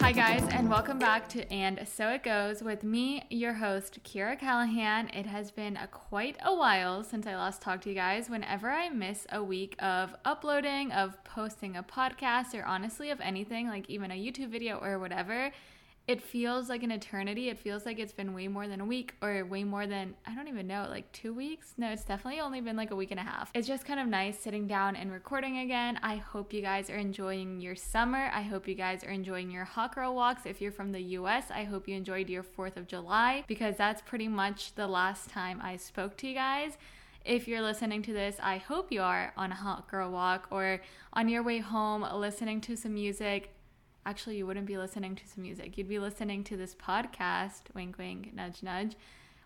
Hi, guys, and welcome back to And So It Goes with me, your host, Keara Callahan. It has been a quite a while since I last talked to you guys. Whenever I miss a week of uploading, of posting a podcast, or honestly of anything, like even a YouTube video or whatever, it feels like an eternity. It feels like it's been way more than a week or way more than, I don't even know, like two weeks? No, it's definitely only been like a week and a half. It's just kind of nice sitting down and recording again. I hope you guys are enjoying your summer. I hope you guys are enjoying your hot girl walks. If you're from the US, I hope you enjoyed your 4th of July because that's pretty much the last time I spoke to you guys if you're listening to this, I hope you are on a hot girl walk or on your way home listening to some music actually you wouldn't be listening to some music. You'd be listening to this podcast, wink wink, nudge nudge,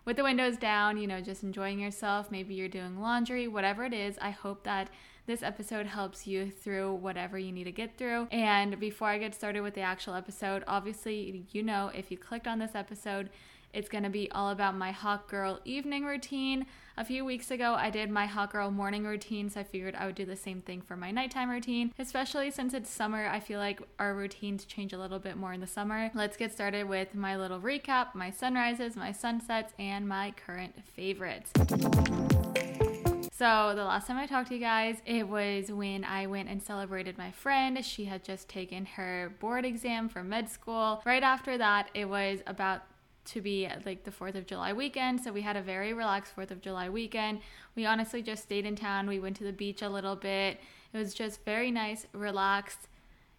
with the windows down, you know, just enjoying yourself. Maybe you're doing laundry, whatever it is. I hope that this episode helps you through whatever you need to get through. And before I get started with the actual episode, obviously, you know, if you clicked on this episode, it's going to be all about my hot girl evening routine. A few weeks ago, I did my hot girl morning routine, so I figured I would do the same thing for my nighttime routine. Especially since it's summer, I feel like our routines change a little bit more in the summer. Let's get started with my little recap, my sunrises, my sunsets, and my current favorites. So, the last time I talked to you guys, it was when I went and celebrated my friend. She had just taken her board exam for med school. Right after that, it was about to be like the 4th of July weekend. So we had a very relaxed 4th of July weekend. We honestly just stayed in town. We went to the beach a little bit. It was just very nice, relaxed,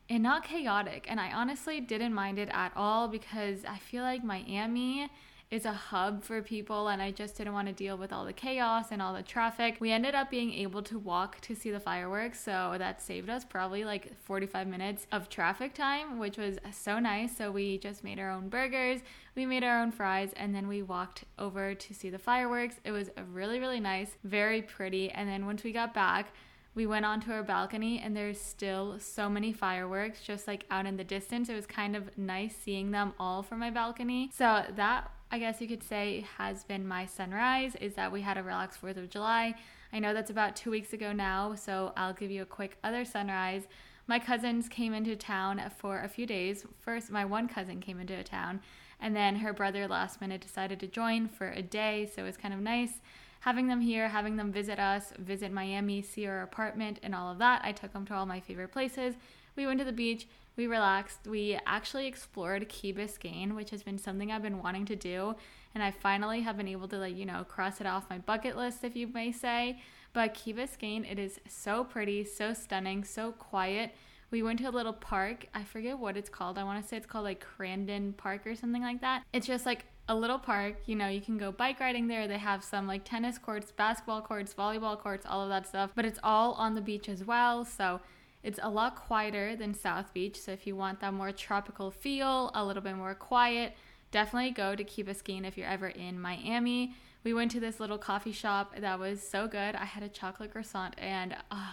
and not chaotic. And I honestly didn't mind it at all because I feel like Miami is a hub for people and I just didn't want to deal with all the chaos and all the traffic. We ended up being able to walk to see the fireworks, so that saved us probably like 45 minutes of traffic time, which was so nice. So we just made our own burgers, we made our own fries, and then we walked over to see the fireworks. It was really, really nice, very pretty. And then once we got back, we went onto our balcony and there's still so many fireworks just like out in the distance. It was kind of nice seeing them all from my balcony. So that I guess you could say has been my sunrise is that we had a relaxed 4th of July. I know that's about 2 weeks ago now, so I'll give you a quick other sunrise. My cousins came into town for a few days. First, my one cousin came into town, and then her brother last minute decided to join for a day, so it was kind of nice having them here, having them visit us, visit Miami, see our apartment, and all of that. I took them to all my favorite places. We went to the beach, we relaxed. We actually explored Key Biscayne, which has been something I've been wanting to do. And I finally have been able to, like, you know, cross it off my bucket list, if you may say. But Key Biscayne, it is so pretty, so stunning, so quiet. We went to a little park. I forget what it's called. I want to say it's called like Crandon Park or something like that. It's just like a little park. You know, you can go bike riding there. They have some like tennis courts, basketball courts, volleyball courts, all of that stuff. But it's all on the beach as well. So it's a lot quieter than South Beach, so if you want that more tropical feel, a little bit more quiet, definitely go to Key Biscayne if you're ever in Miami. We went to this little coffee shop that was so good. I had a chocolate croissant and uh,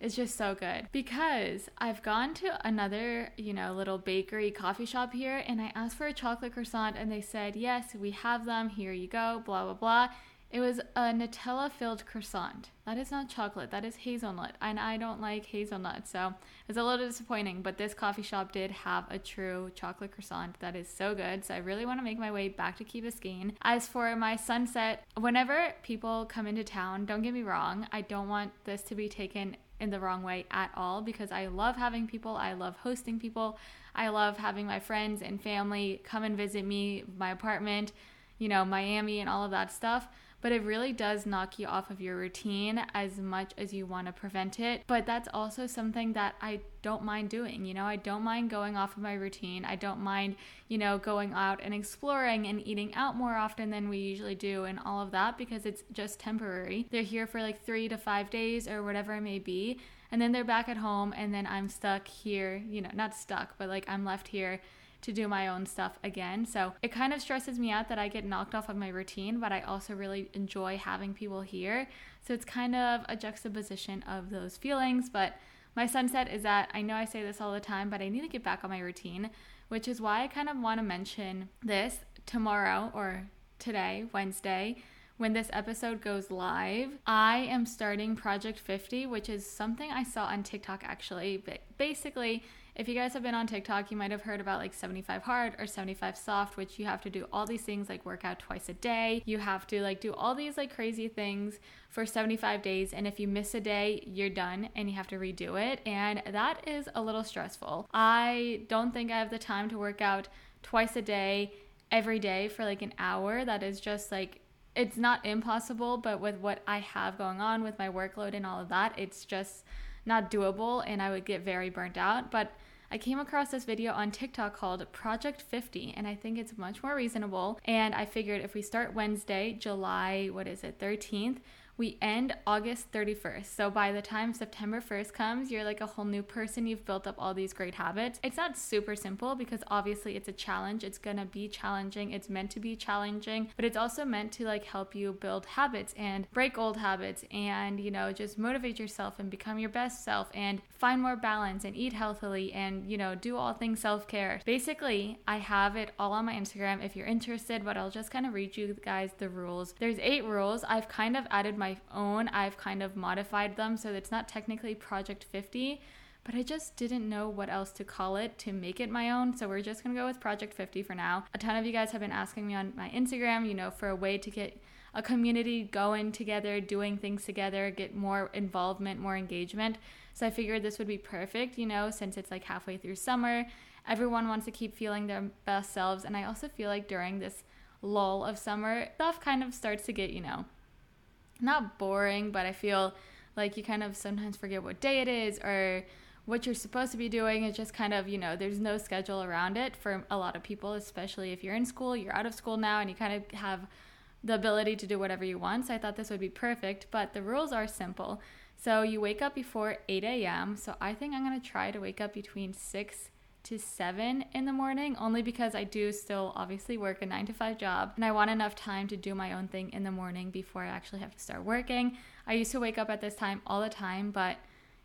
it's just so good because I've gone to another, you know, little bakery coffee shop here and I asked for a chocolate croissant and they said, "Yes, we have them. Here you go." blah blah blah. It was a Nutella filled croissant. That is not chocolate, that is hazelnut. And I don't like hazelnut, so it's a little disappointing. But this coffee shop did have a true chocolate croissant that is so good. So I really want to make my way back to Key Biscayne. As for my sunset, whenever people come into town, don't get me wrong, I don't want this to be taken in the wrong way at all because I love having people, I love hosting people, I love having my friends and family come and visit me, my apartment, you know, Miami, and all of that stuff but it really does knock you off of your routine as much as you want to prevent it. But that's also something that I don't mind doing. You know, I don't mind going off of my routine. I don't mind, you know, going out and exploring and eating out more often than we usually do and all of that because it's just temporary. They're here for like three to five days or whatever it may be. And then they're back at home, and then I'm stuck here, you know, not stuck, but like I'm left here to do my own stuff again. So it kind of stresses me out that I get knocked off of my routine, but I also really enjoy having people here. So it's kind of a juxtaposition of those feelings. But my sunset is that I know I say this all the time, but I need to get back on my routine, which is why I kind of want to mention this tomorrow or today, Wednesday. when this episode goes live, I am starting Project 50, which is something I saw on TikTok actually. But basically, if you guys have been on TikTok, you might have heard about like 75 hard or 75 soft, which you have to do all these things like work out twice a day. You have to like do all these like crazy things for 75 days. And if you miss a day, you're done and you have to redo it. And that is a little stressful. I don't think I have the time to work out twice a day every day for like an hour. That is just like it's not impossible, but with what I have going on with my workload and all of that, it's just not doable and I would get very burnt out. But I came across this video on TikTok called Project 50, and I think it's much more reasonable. And I figured if we start Wednesday, July, what is it, 13th, we end August 31st. So by the time September 1st comes, you're like a whole new person. You've built up all these great habits. It's not super simple because obviously it's a challenge. It's going to be challenging. It's meant to be challenging, but it's also meant to like help you build habits and break old habits and, you know, just motivate yourself and become your best self and find more balance and eat healthily and, you know, do all things self-care. Basically, I have it all on my Instagram if you're interested, but I'll just kind of read you guys the rules. There's 8 rules. I've kind of added my own, I've kind of modified them so it's not technically Project 50, but I just didn't know what else to call it to make it my own. So we're just gonna go with Project 50 for now. A ton of you guys have been asking me on my Instagram, you know, for a way to get a community going together, doing things together, get more involvement, more engagement. So I figured this would be perfect, you know, since it's like halfway through summer. Everyone wants to keep feeling their best selves. And I also feel like during this lull of summer, stuff kind of starts to get, you know, not boring, but I feel like you kind of sometimes forget what day it is or what you're supposed to be doing. It's just kind of, you know, there's no schedule around it for a lot of people, especially if you're in school, you're out of school now, and you kind of have the ability to do whatever you want. So I thought this would be perfect, but the rules are simple. So you wake up before 8 a.m. So I think I'm going to try to wake up between 6 to 7 in the morning only because I do still obviously work a 9 to 5 job and I want enough time to do my own thing in the morning before I actually have to start working. I used to wake up at this time all the time, but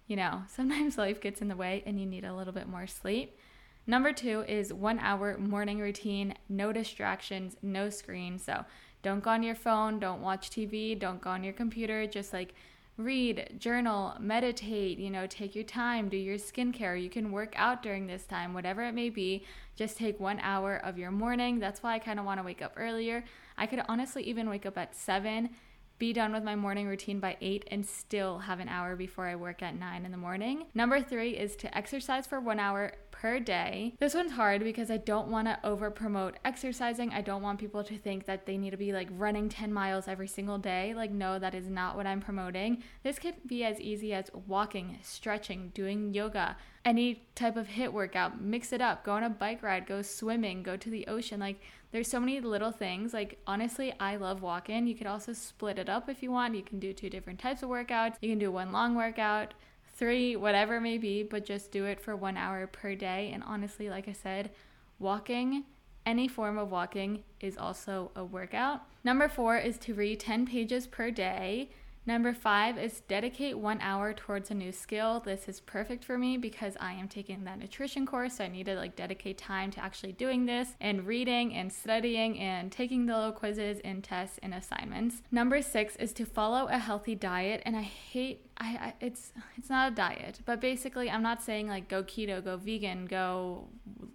you know, sometimes life gets in the way and you need a little bit more sleep. Number 2 is 1 hour morning routine, no distractions, no screen. So, don't go on your phone, don't watch TV, don't go on your computer, just like read, journal, meditate, you know, take your time, do your skincare. You can work out during this time, whatever it may be. Just take one hour of your morning. That's why I kind of want to wake up earlier. I could honestly even wake up at seven, be done with my morning routine by eight, and still have an hour before I work at nine in the morning. Number three is to exercise for one hour per day. This one's hard because I don't want to over promote exercising. I don't want people to think that they need to be like running 10 miles every single day. Like, no, that is not what I'm promoting. This could be as easy as walking, stretching, doing yoga, any type of HIIT workout, mix it up, go on a bike ride, go swimming, go to the ocean. Like, there's so many little things. Like, honestly, I love walking. You could also split it up if you want. You can do two different types of workouts, you can do one long workout three, whatever it may be, but just do it for one hour per day. And honestly, like I said, walking, any form of walking, is also a workout. Number four is to read 10 pages per day. Number five is dedicate one hour towards a new skill. This is perfect for me because I am taking that nutrition course. So I need to like dedicate time to actually doing this and reading and studying and taking the little quizzes and tests and assignments. Number six is to follow a healthy diet. And I hate I, I, it's it's not a diet, but basically I'm not saying like go keto, go vegan, go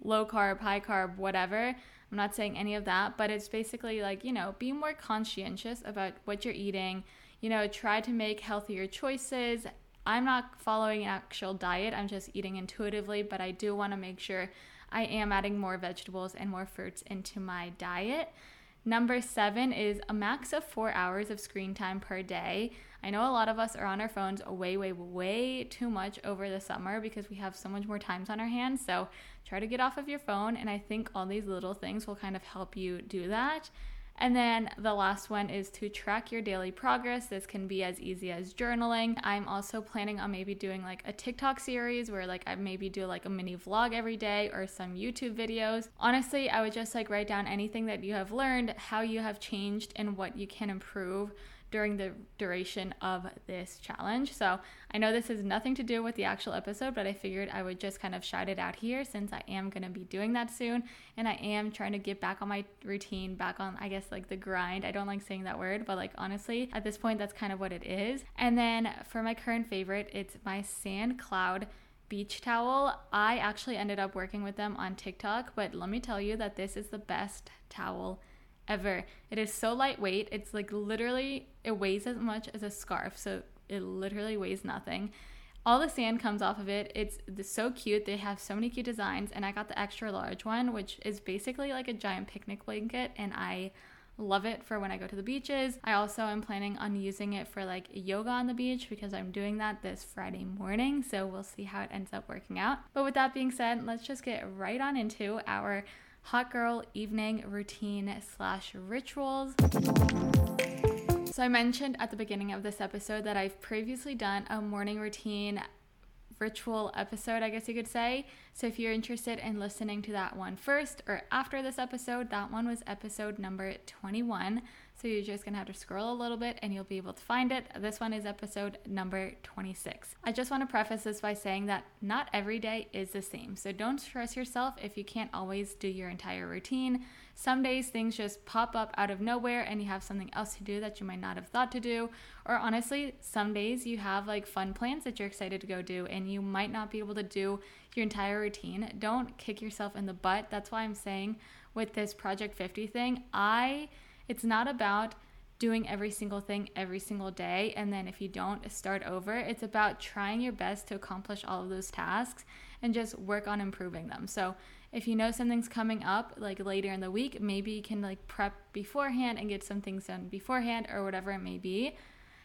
low carb, high carb, whatever. I'm not saying any of that, but it's basically like, you know, be more conscientious about what you're eating you know, try to make healthier choices. I'm not following an actual diet, I'm just eating intuitively, but I do want to make sure I am adding more vegetables and more fruits into my diet. Number seven is a max of four hours of screen time per day. I know a lot of us are on our phones way, way, way too much over the summer because we have so much more times on our hands. So try to get off of your phone. And I think all these little things will kind of help you do that. And then the last one is to track your daily progress. This can be as easy as journaling. I'm also planning on maybe doing like a TikTok series where like I maybe do like a mini vlog every day or some YouTube videos. Honestly, I would just like write down anything that you have learned, how you have changed, and what you can improve during the duration of this challenge. So I know this has nothing to do with the actual episode, but I figured I would just kind of shout it out here since I am going to be doing that soon. And I am trying to get back on my routine, back on, I guess, like the grind. I don't like saying that word, but like honestly, at this point, that's kind of what it is. And then for my current favorite, it's my Sand Cloud beach towel. I actually ended up working with them on TikTok, but let me tell you that this is the best towel ever. It is so lightweight. It's like literally, it weighs as much as a scarf. So it literally weighs nothing. All the sand comes off of it. It's, so cute. They have so many cute designs. And I got the extra large one, which is basically like a giant picnic blanket. And I love it for when I go to the beaches. I also am planning on using it for like yoga on the beach because I'm doing that this Friday morning. So we'll see how it ends up working out. But with that being said, let's just get right on into our hot girl evening routine slash rituals. So, I mentioned at the beginning of this episode that I've previously done a morning routine ritual episode, I guess you could say. So if you're interested in listening to that one first or after this episode, that one was episode number 21. So you're just gonna have to scroll a little bit and you'll be able to find it. This one is episode number 26. I just wanna preface this by saying that not every day is the same. So don't stress yourself if you can't always do your entire routine. Some days things just pop up out of nowhere and you have something else to do that you might not have thought to do. Or honestly, some days you have like fun plans that you're excited to go do and you might not be able to do your entire routine. Don't kick yourself in the butt. That's why I'm saying with this Project 50 thing, I it's not about doing every single thing every single day and then if you don't uh, start over. It's about trying your best to accomplish all of those tasks and just work on improving them. So if you know something's coming up like later in the week, maybe you can like prep beforehand and get some things done beforehand or whatever it may be.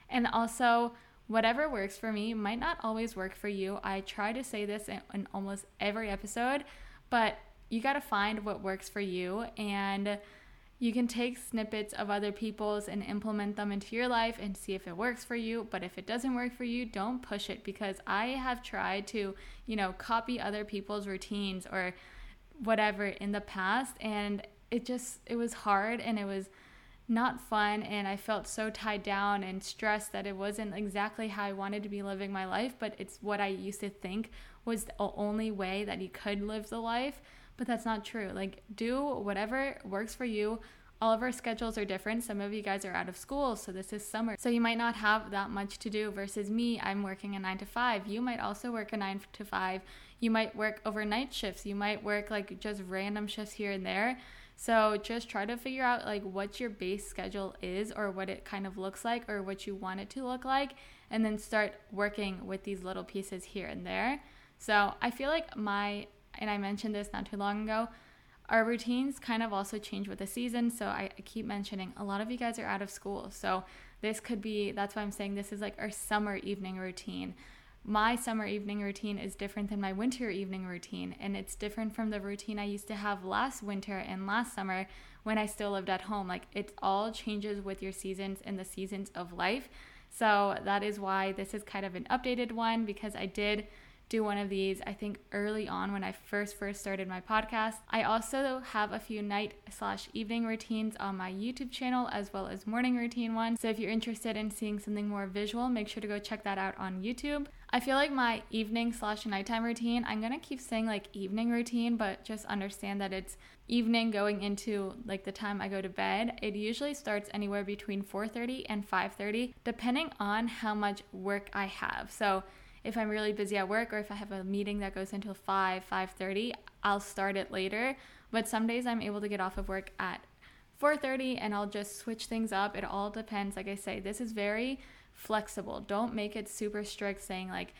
And also, whatever works for me might not always work for you. I try to say this in, in almost every episode, but you got to find what works for you and you can take snippets of other people's and implement them into your life and see if it works for you. But if it doesn't work for you, don't push it because I have tried to, you know, copy other people's routines or whatever in the past. And it just it was hard and it was not fun. And I felt so tied down and stressed that it wasn't exactly how I wanted to be living my life, but it's what I used to think was the only way that you could live the life, but that's not true. Like do whatever works for you. All of our schedules are different. Some of you guys are out of school, so this is summer. So you might not have that much to do versus me, I'm working a 9 to 5. You might also work a 9 to 5 you might work overnight shifts. You might work like just random shifts here and there. So just try to figure out like what your base schedule is or what it kind of looks like or what you want it to look like and then start working with these little pieces here and there. So I feel like my and I mentioned this not too long ago, our routines kind of also change with the season. So I, keep mentioning a lot of you guys are out of school. So this could be that's why I'm saying this is like our summer evening routine my summer evening routine is different than my winter evening routine, and it's different from the routine I used to have last winter and last summer when I still lived at home. Like it all changes with your seasons and the seasons of life. So that is why this is kind of an updated one because I did do one of these I think early on when I first first started my podcast. I also have a few night slash evening routines on my YouTube channel as well as morning routine ones. So if you're interested in seeing something more visual, make sure to go check that out on YouTube. I feel like my evening slash nighttime routine, I'm gonna keep saying like evening routine, but just understand that it's evening going into like the time I go to bed. It usually starts anywhere between 4:30 and 5:30, depending on how much work I have. So if I'm really busy at work or if I have a meeting that goes until 5, 5:30, I'll start it later. But some days I'm able to get off of work at 4:30 and I'll just switch things up. It all depends. Like I say, this is very flexible. Don't make it super strict saying like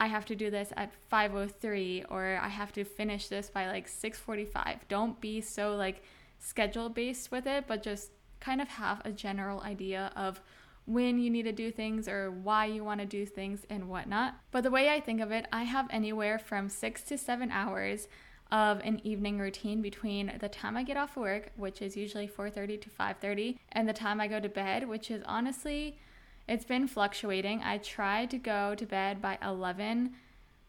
I have to do this at 5:03 or I have to finish this by like 6:45. Don't be so like schedule based with it, but just kind of have a general idea of when you need to do things or why you want to do things and whatnot. But the way I think of it, I have anywhere from six to seven hours of an evening routine between the time I get off work, which is usually 4:30 to 5:30, and the time I go to bed, which is honestly it's been fluctuating. I try to go to bed by 11,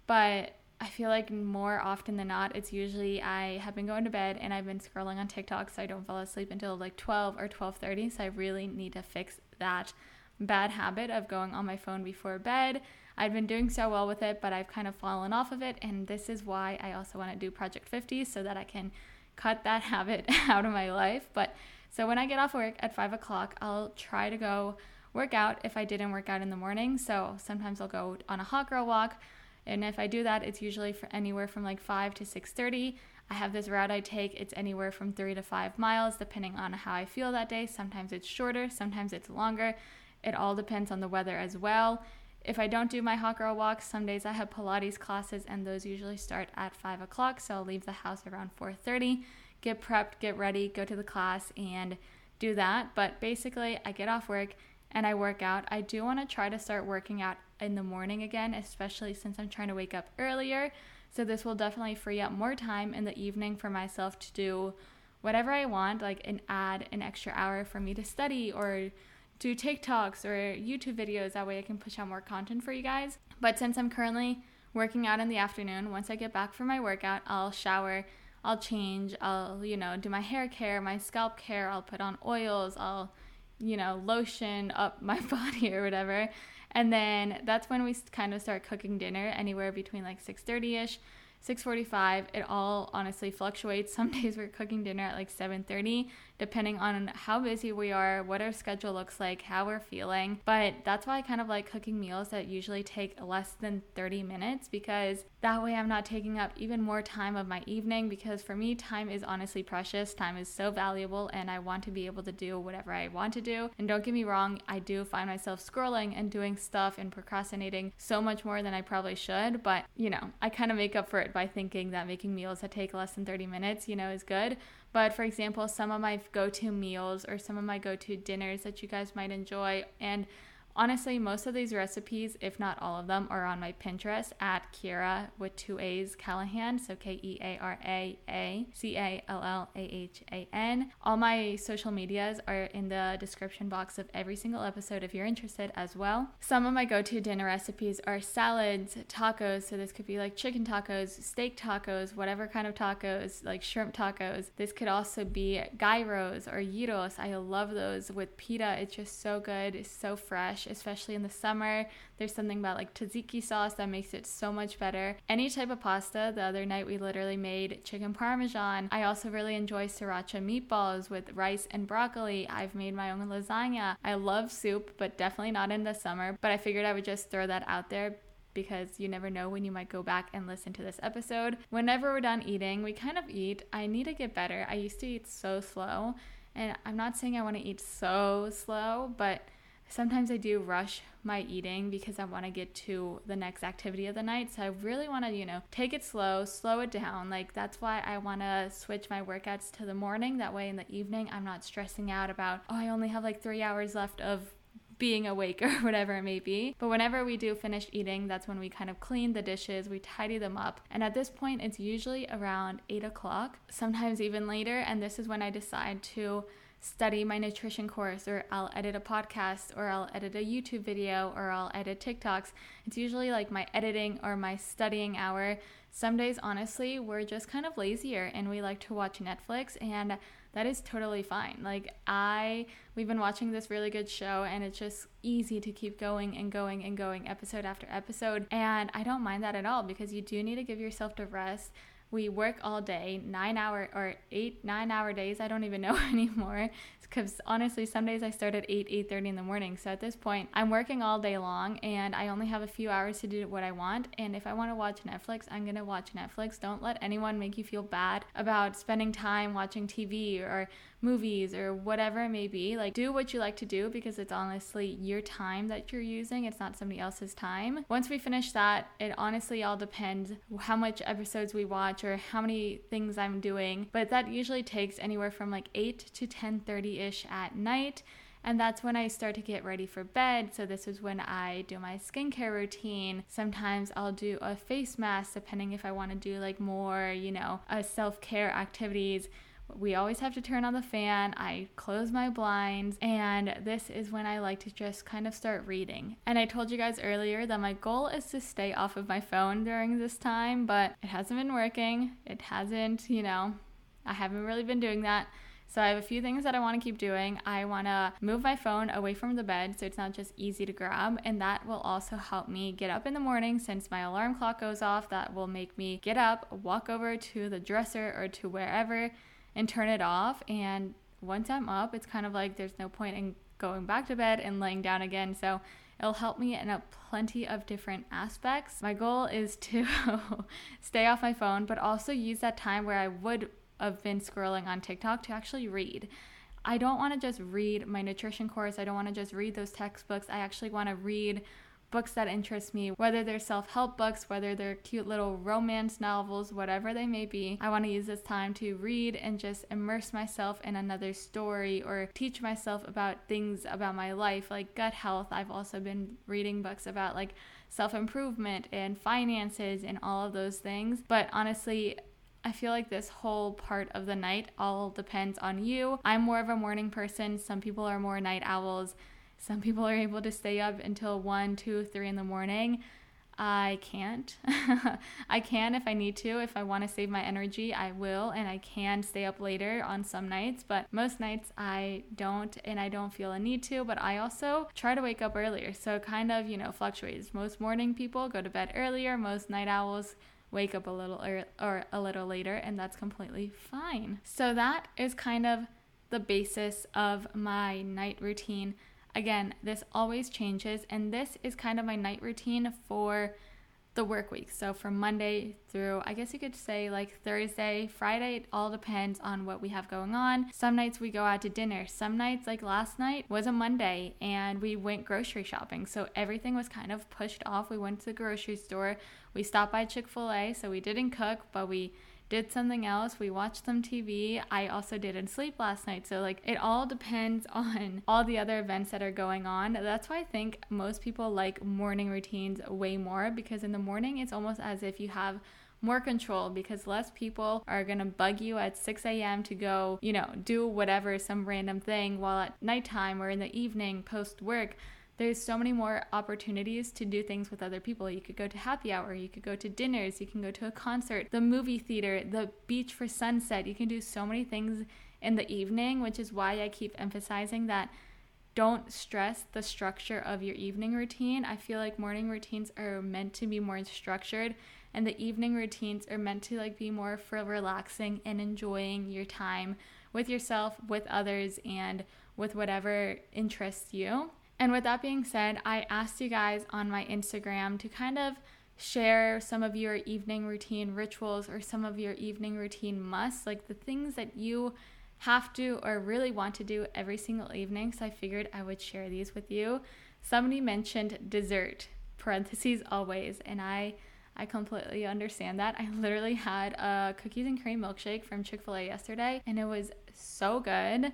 but I feel like more often than not, it's usually I have been going to bed and I've been scrolling on TikTok, so I don't fall asleep until like 12 or 12:30. So I really need to fix that bad habit of going on my phone before bed. I've been doing so well with it, but I've kind of fallen off of it. And this is why I also want to do Project 50 so that I can cut that habit out of my life. But so when I get off work at five o'clock, I'll try to go work out if I didn't work out in the morning. So sometimes I'll go on a hot girl walk. And if I do that, it's usually for anywhere from like 5 to 6:30. I have this route I take. It's anywhere from 3 to 5 miles depending on how I feel that day. Sometimes it's shorter, sometimes it's longer. It all depends on the weather as well. If I don't do my hot girl walks, some days I have Pilates classes and those usually start at 5 o'clock. So I'll leave the house around 4:30, get prepped, get ready, go to the class and do that. But basically, I get off work and I work out. I do want to try to start working out in the morning again, especially since I'm trying to wake up earlier. So this will definitely free up more time in the evening for myself to do whatever I want, like and add an extra hour for me to study or do TikToks or YouTube videos. That way I can push out more content for you guys. But since I'm currently working out in the afternoon, once I get back from my workout, I'll shower, I'll change, I'll, you know, do my hair care, my scalp care, I'll put on oils, I'll, you know, lotion up my body or whatever. And then that's when we kind of start cooking dinner anywhere between like 6:30ish 6:45 it all honestly fluctuates. Some days we're cooking dinner at like 7:30 depending on how busy we are what our schedule looks like how we're feeling. But that's why I kind of like cooking meals that usually take less than 30 minutes because that way I'm not taking up even more time of my evening because for me time is honestly precious. Time is so valuable and I want to be able to do whatever I want to do. And don't get me wrong I do find myself scrolling and doing stuff and procrastinating so much more than I probably should. But you know I kind of make up for it by thinking that making meals that take less than 30 minutes, you know, is good. But for example, some of my go to meals or some of my go to dinners that you guys might enjoy, and Honestly, most of these recipes, if not all of them, are on my Pinterest at Keara with two A's Callahan, so K E A R A A C A L L A H A N. All my social medias are in the description box of every single episode if you're interested as well. Some of my go to dinner recipes are salads, tacos, so this could be like chicken tacos, steak tacos, whatever kind of tacos, like shrimp tacos. This could also be gyros or gyros. I love those with pita. It's just so good, so fresh especially in the summer. There's something about like tzatziki sauce that makes it so much better. Any type of pasta. The other night we literally made chicken parmesan. I also really enjoy sriracha meatballs with rice and broccoli. I've made my own lasagna. I love soup, but definitely not in the summer. But I figured I would just throw that out there because you never know when you might go back and listen to this episode. Whenever we're done eating, we kind of eat. I need to get better. I used to eat so slow, and I'm not saying I want to eat so slow, but sometimes I do rush my eating because I want to get to the next activity of the night. So I really want to, you know, take it slow, slow it down. Like that's why I want to switch my workouts to the morning. That way in the evening, I'm not stressing out about, oh, I only have like three hours left of being awake or whatever it may be. But whenever we do finish eating, that's when we kind of clean the dishes, we tidy them up. And at this point, it's usually around eight o'clock, sometimes even later. And this is when I decide to study my nutrition course or I'll edit a podcast or I'll edit a YouTube video or I'll edit TikToks. It's usually like my editing or my studying hour. Some days, honestly, we're just kind of lazier and we like to watch Netflix and that is totally fine. Like I we've been watching this really good show and it's just easy to keep going and going and going episode after episode and I don't mind that at all because you do need to give yourself the rest we work all day nine hour or eight nine hour days i don't even know anymore. Because honestly some days i start at 8 8 30 in the morning. So at this point i'm working all day long and i only have a few hours to do what i want. And if i want to watch netflix i'm going to watch netflix. Don't let anyone make you feel bad about spending time watching tv or movies or whatever it may be. Like, do what you like to do because it's honestly your time that you're using, it's not somebody else's time. Once we finish that, it honestly all depends how much episodes we watch or how many things I'm doing, but that usually takes anywhere from like 8 to 10:30 ish at night. And that's when I start to get ready for bed. So, this is when I do my skincare routine. Sometimes I'll do a face mask, depending if I want to do like more, you know, uh, self care activities we always have to turn on the fan. I close my blinds, and this is when I like to just kind of start reading. And I told you guys earlier that my goal is to stay off of my phone during this time, but it hasn't been working. It hasn't, you know, I haven't really been doing that. So I have a few things that I want to keep doing. I want to move my phone away from the bed so it's not just easy to grab, and that will also help me get up in the morning since my alarm clock goes off. That will make me get up, walk over to the dresser or to wherever and turn it off and once I'm up, it's kind of like there's no point in going back to bed and laying down again. So It'll help me in a plenty of different aspects. My goal is to stay off my phone, but also use that time where I would have been scrolling on TikTok to actually read. I don't want to just read my nutrition course. I don't want to just read those textbooks. I actually want to read books that interest me, whether they're self help books, whether they're cute little romance novels, whatever they may be. I want to use this time to read and just immerse myself in another story or teach myself about things about my life, like gut health. I've also been reading books about like self improvement and finances and all of those things. But honestly, I feel like this whole part of the night all depends on you. I'm more of a morning person. Some people are more night owls. Some people are able to stay up until 1, 2, 3 in the morning. I can't. I can if I need to. If I want to save my energy, I will. And I can stay up later on some nights, but most nights I don't and I don't feel a need to. But I also try to wake up earlier. So it kind of, you know, fluctuates. Most morning people go to bed earlier, most night owls wake up a little or, or a little later, and that's completely fine. So that is kind of the basis of my night routine. Again, this always changes, and this is kind of my night routine for the work week. So from Monday through, I guess you could say like Thursday, Friday, it all depends on what we have going on. Some nights we go out to dinner. Some nights, like last night, was a Monday and we went grocery shopping. So everything was kind of pushed off. We went to the grocery store. We stopped by Chick fil A. So we didn't cook, but we did something else. We watched some TV. I also didn't sleep last night. So, like, it all depends on all the other events that are going on. That's why I think most people like morning routines way more because in the morning, it's almost as if you have more control because less people are gonna bug you at 6 a.m. to go, you know, do whatever, some random thing, while at nighttime or in the evening post work, there's so many more opportunities to do things with other people. You could go to happy hour, you could go to dinners, you can go to a concert, the movie theater, the beach for sunset. You can do so many things in the evening, which is why I keep emphasizing that don't stress the structure of your evening routine. I feel like morning routines are meant to be more structured and the evening routines are meant to like be more for relaxing and enjoying your time with yourself, with others and with whatever interests you. And with that being said, I asked you guys on my Instagram to kind of share some of your evening routine rituals or some of your evening routine musts, like the things that you have to or really want to do every single evening. So I figured I would share these with you. Somebody mentioned dessert, parentheses always, and I I completely understand that. I literally had a cookies and cream milkshake from Chick-fil-A yesterday and it was so good.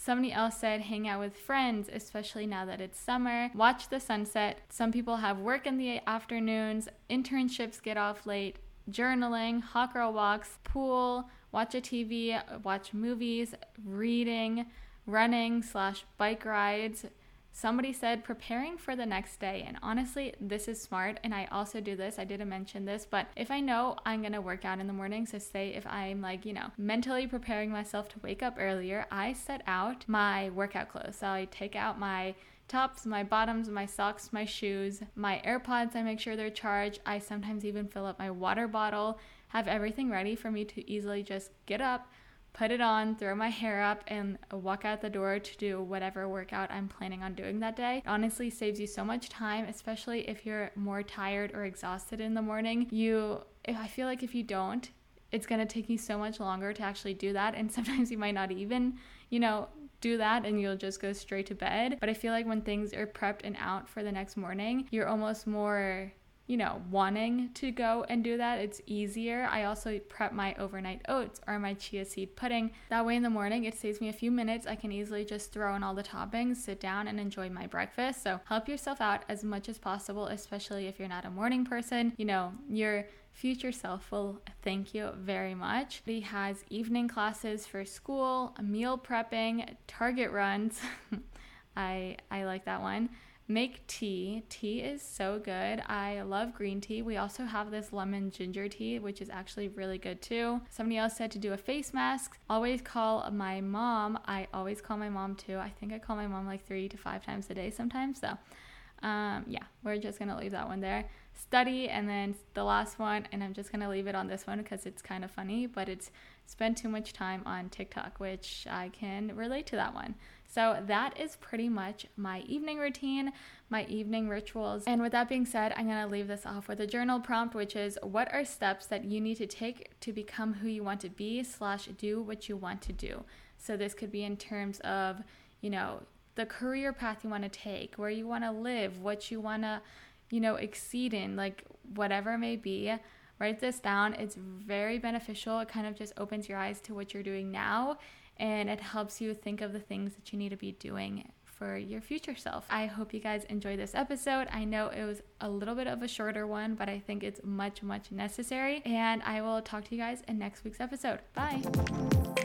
Somebody else said hang out with friends, especially now that it's summer. Watch the sunset. Some people have work in the afternoons, internships get off late, journaling, hot girl walks, pool, watch a TV, watch movies, reading, running slash bike rides, Somebody said preparing for the next day. And honestly, this is smart. And I also do this. I didn't mention this, but if I know I'm going to work out in the morning, so say if I'm like, you know, mentally preparing myself to wake up earlier, I set out my workout clothes. So I take out my tops, my bottoms, my socks, my shoes, my AirPods. I make sure they're charged. I sometimes even fill up my water bottle, have everything ready for me to easily just get up put it on, throw my hair up, and walk out the door to do whatever workout I'm planning on doing that day. It honestly saves you so much time, especially if you're more tired or exhausted in the morning. You, I feel like if you don't, it's going to take you so much longer to actually do that. And sometimes you might not even, you know, do that and you'll just go straight to bed. But I feel like when things are prepped and out for the next morning, you're almost more you know, wanting to go and do that, it's easier. I also prep my overnight oats or my chia seed pudding. That way in the morning, it saves me a few minutes. I can easily just throw in all the toppings, sit down, and enjoy my breakfast. So help yourself out as much as possible, especially if you're not a morning person. You know, your future self will thank you very much. He has evening classes for school, meal prepping, target runs. I I like that one make tea. Tea is so good. I love green tea. We also have this lemon ginger tea, which is actually really good too. Somebody else said to do a face mask. Always call my mom. I always call my mom too. I think I call my mom like three to five times a day sometimes. So, um, yeah, we're just gonna leave that one there. Study, and then the last one, and I'm just gonna leave it on this one because it's kind of funny, but it's spend too much time on TikTok, which I can relate to that one. So that is pretty much my evening routine, my evening rituals. And with that being said, I'm going to leave this off with a journal prompt, which is what are steps that you need to take to become who you want to be slash do what you want to do. So this could be in terms of, you know, the career path you want to take, where you want to live, what you want to, you know, exceed in, like whatever it may be. Write this down. It's very beneficial. It kind of just opens your eyes to what you're doing now and it helps you think of the things that you need to be doing for your future self. I hope you guys enjoyed this episode. I know it was a little bit of a shorter one, but I think it's much, much necessary. And I will talk to you guys in next week's episode. Bye.